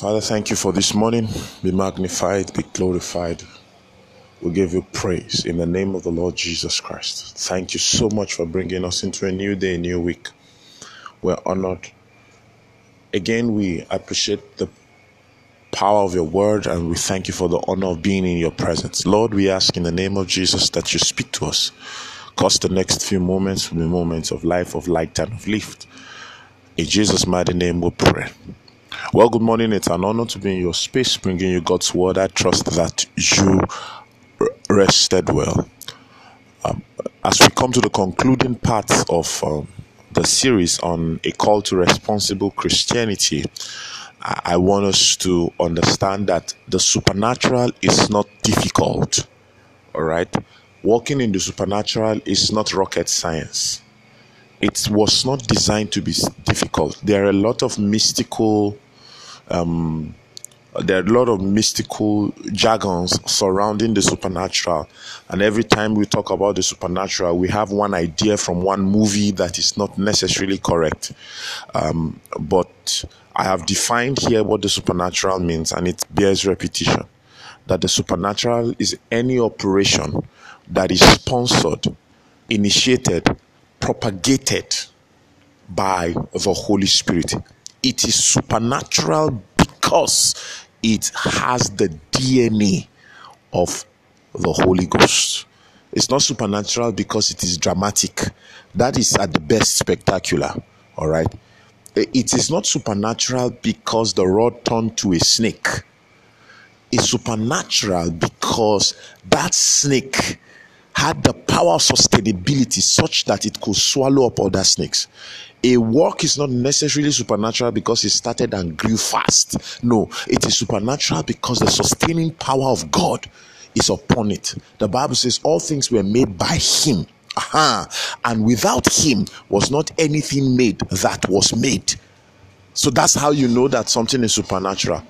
Father, thank you for this morning. Be magnified, be glorified. We give you praise in the name of the Lord Jesus Christ. Thank you so much for bringing us into a new day, a new week. We're honored. Again, we appreciate the power of your word and we thank you for the honor of being in your presence. Lord, we ask in the name of Jesus that you speak to us. Cause the next few moments will be moments of life, of light, and of lift. In Jesus' mighty name we pray. Well, good morning. It's an honor to be in your space, bringing you God's word. I trust that you rested well. Um, as we come to the concluding part of um, the series on a call to responsible Christianity, I, I want us to understand that the supernatural is not difficult. All right, walking in the supernatural is not rocket science. It was not designed to be difficult. There are a lot of mystical um, there are a lot of mystical jargons surrounding the supernatural. And every time we talk about the supernatural we have one idea from one movie that is not necessarily correct. Um, but i have defined here what the supernatural means and it bears repetition. That the supernatural is any operation that is sponsored initiated propagated by the holy spirit it is supernatural because it has the DNA of the Holy Ghost. It's not supernatural because it is dramatic. That is at the best spectacular. All right. It is not supernatural because the rod turned to a snake. It's supernatural because that snake had the power of sustainability such that it could swallow up other snakes. A work is not necessarily supernatural because it started and grew fast. No, it is supernatural because the sustaining power of God is upon it. The Bible says all things were made by Him. Aha. And without Him was not anything made that was made. So that's how you know that something is supernatural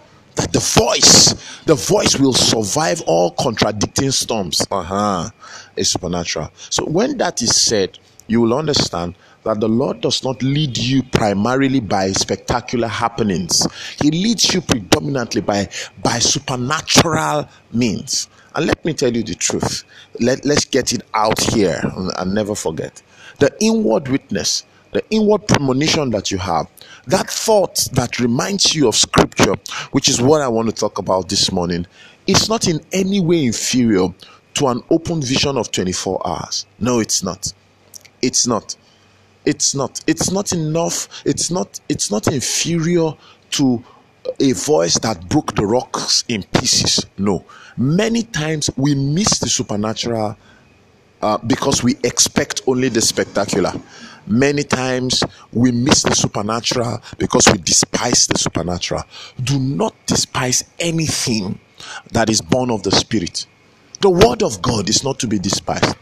the voice the voice will survive all contradicting storms uh-huh it's supernatural so when that is said you will understand that the Lord does not lead you primarily by spectacular happenings. He leads you predominantly by, by supernatural means. And let me tell you the truth. Let, let's get it out here and, never forget. The inward witness, the inward premonition that you have, that thought that reminds you of scripture, which is what I want to talk about this morning, is not in any way inferior to an open vision of 24 hours. No, it's not. It's not. It's not. It's not enough. It's not. It's not inferior to a voice that broke the rocks in pieces. No. Many times we miss the supernatural uh, because we expect only the spectacular. Many times we miss the supernatural because we despise the supernatural. Do not despise anything that is born of the Spirit. The Word of God is not to be despised.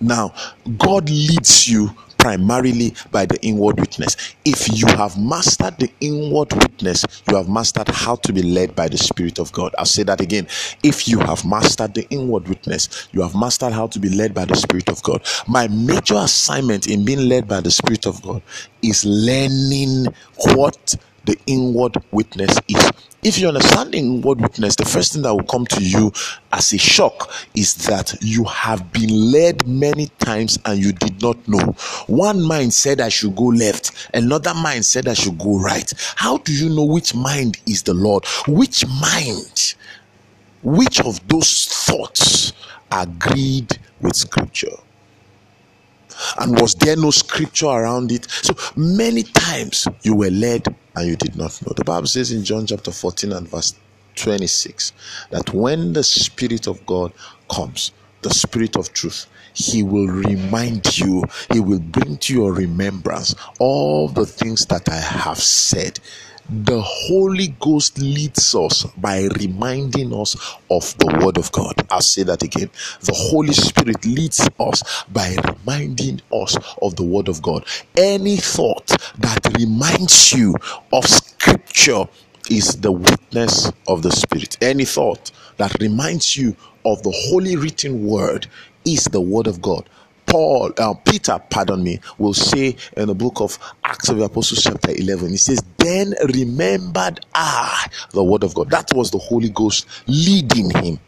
Now, God leads you primarily by the inward witness. If you have mastered the inward witness, you have mastered how to be led by the Spirit of God. I'll say that again. If you have mastered the inward witness, you have mastered how to be led by the Spirit of God. My major assignment in being led by the Spirit of God is learning what the inward witness is. If you understand the inward witness, the first thing that will come to you as a shock is that you have been led many times and you did not know. One mind said I should go left, another mind said I should go right. How do you know which mind is the Lord? Which mind? Which of those thoughts agreed with scripture? and was there no scripture around it so many times you were led and you did not know. The bible says in john chapter 14 and verse 26 that when the spirit of god comes the spirit of truth he will remind you he will bring to your remembrance all the things that i have said the Holy Ghost leads us by reminding us of the Word of God. I'll say that again. The Holy Spirit leads us by reminding us of the Word of God. Any thought that reminds you of Scripture is the witness of the Spirit. Any thought that reminds you of the Holy written Word is the Word of God. Paul, uh, Peter, pardon me, will say in the book of Acts of the Apostles, chapter 11, he says, Then remembered I the word of God. That was the Holy Ghost leading him.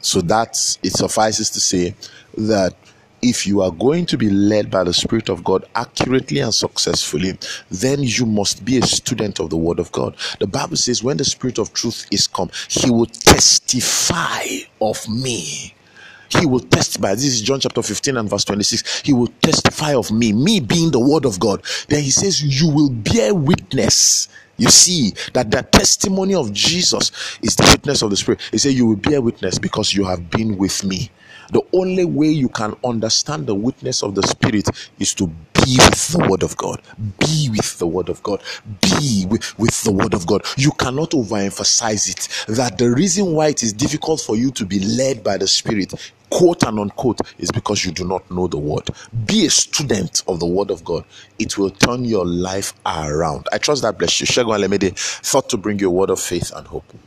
So that it suffices to say that if you are going to be led by the Spirit of God accurately and successfully, then you must be a student of the Word of God. The Bible says, when the Spirit of truth is come, He will testify of me. He will testify. This is John chapter 15 and verse 26. He will testify of me, me being the Word of God. Then He says, You will bear witness. You see that the testimony of Jesus is the witness of the Spirit. He said, You will bear witness because you have been with me. The only way you can understand the witness of the Spirit is to be with the Word of God. Be with the Word of God. Be with, with the Word of God. You cannot overemphasize it. That the reason why it is difficult for you to be led by the Spirit, quote and unquote, is because you do not know the Word. Be a student of the Word of God. It will turn your life around. I trust that bless you. Shegun Alemede thought to bring you a word of faith and hope.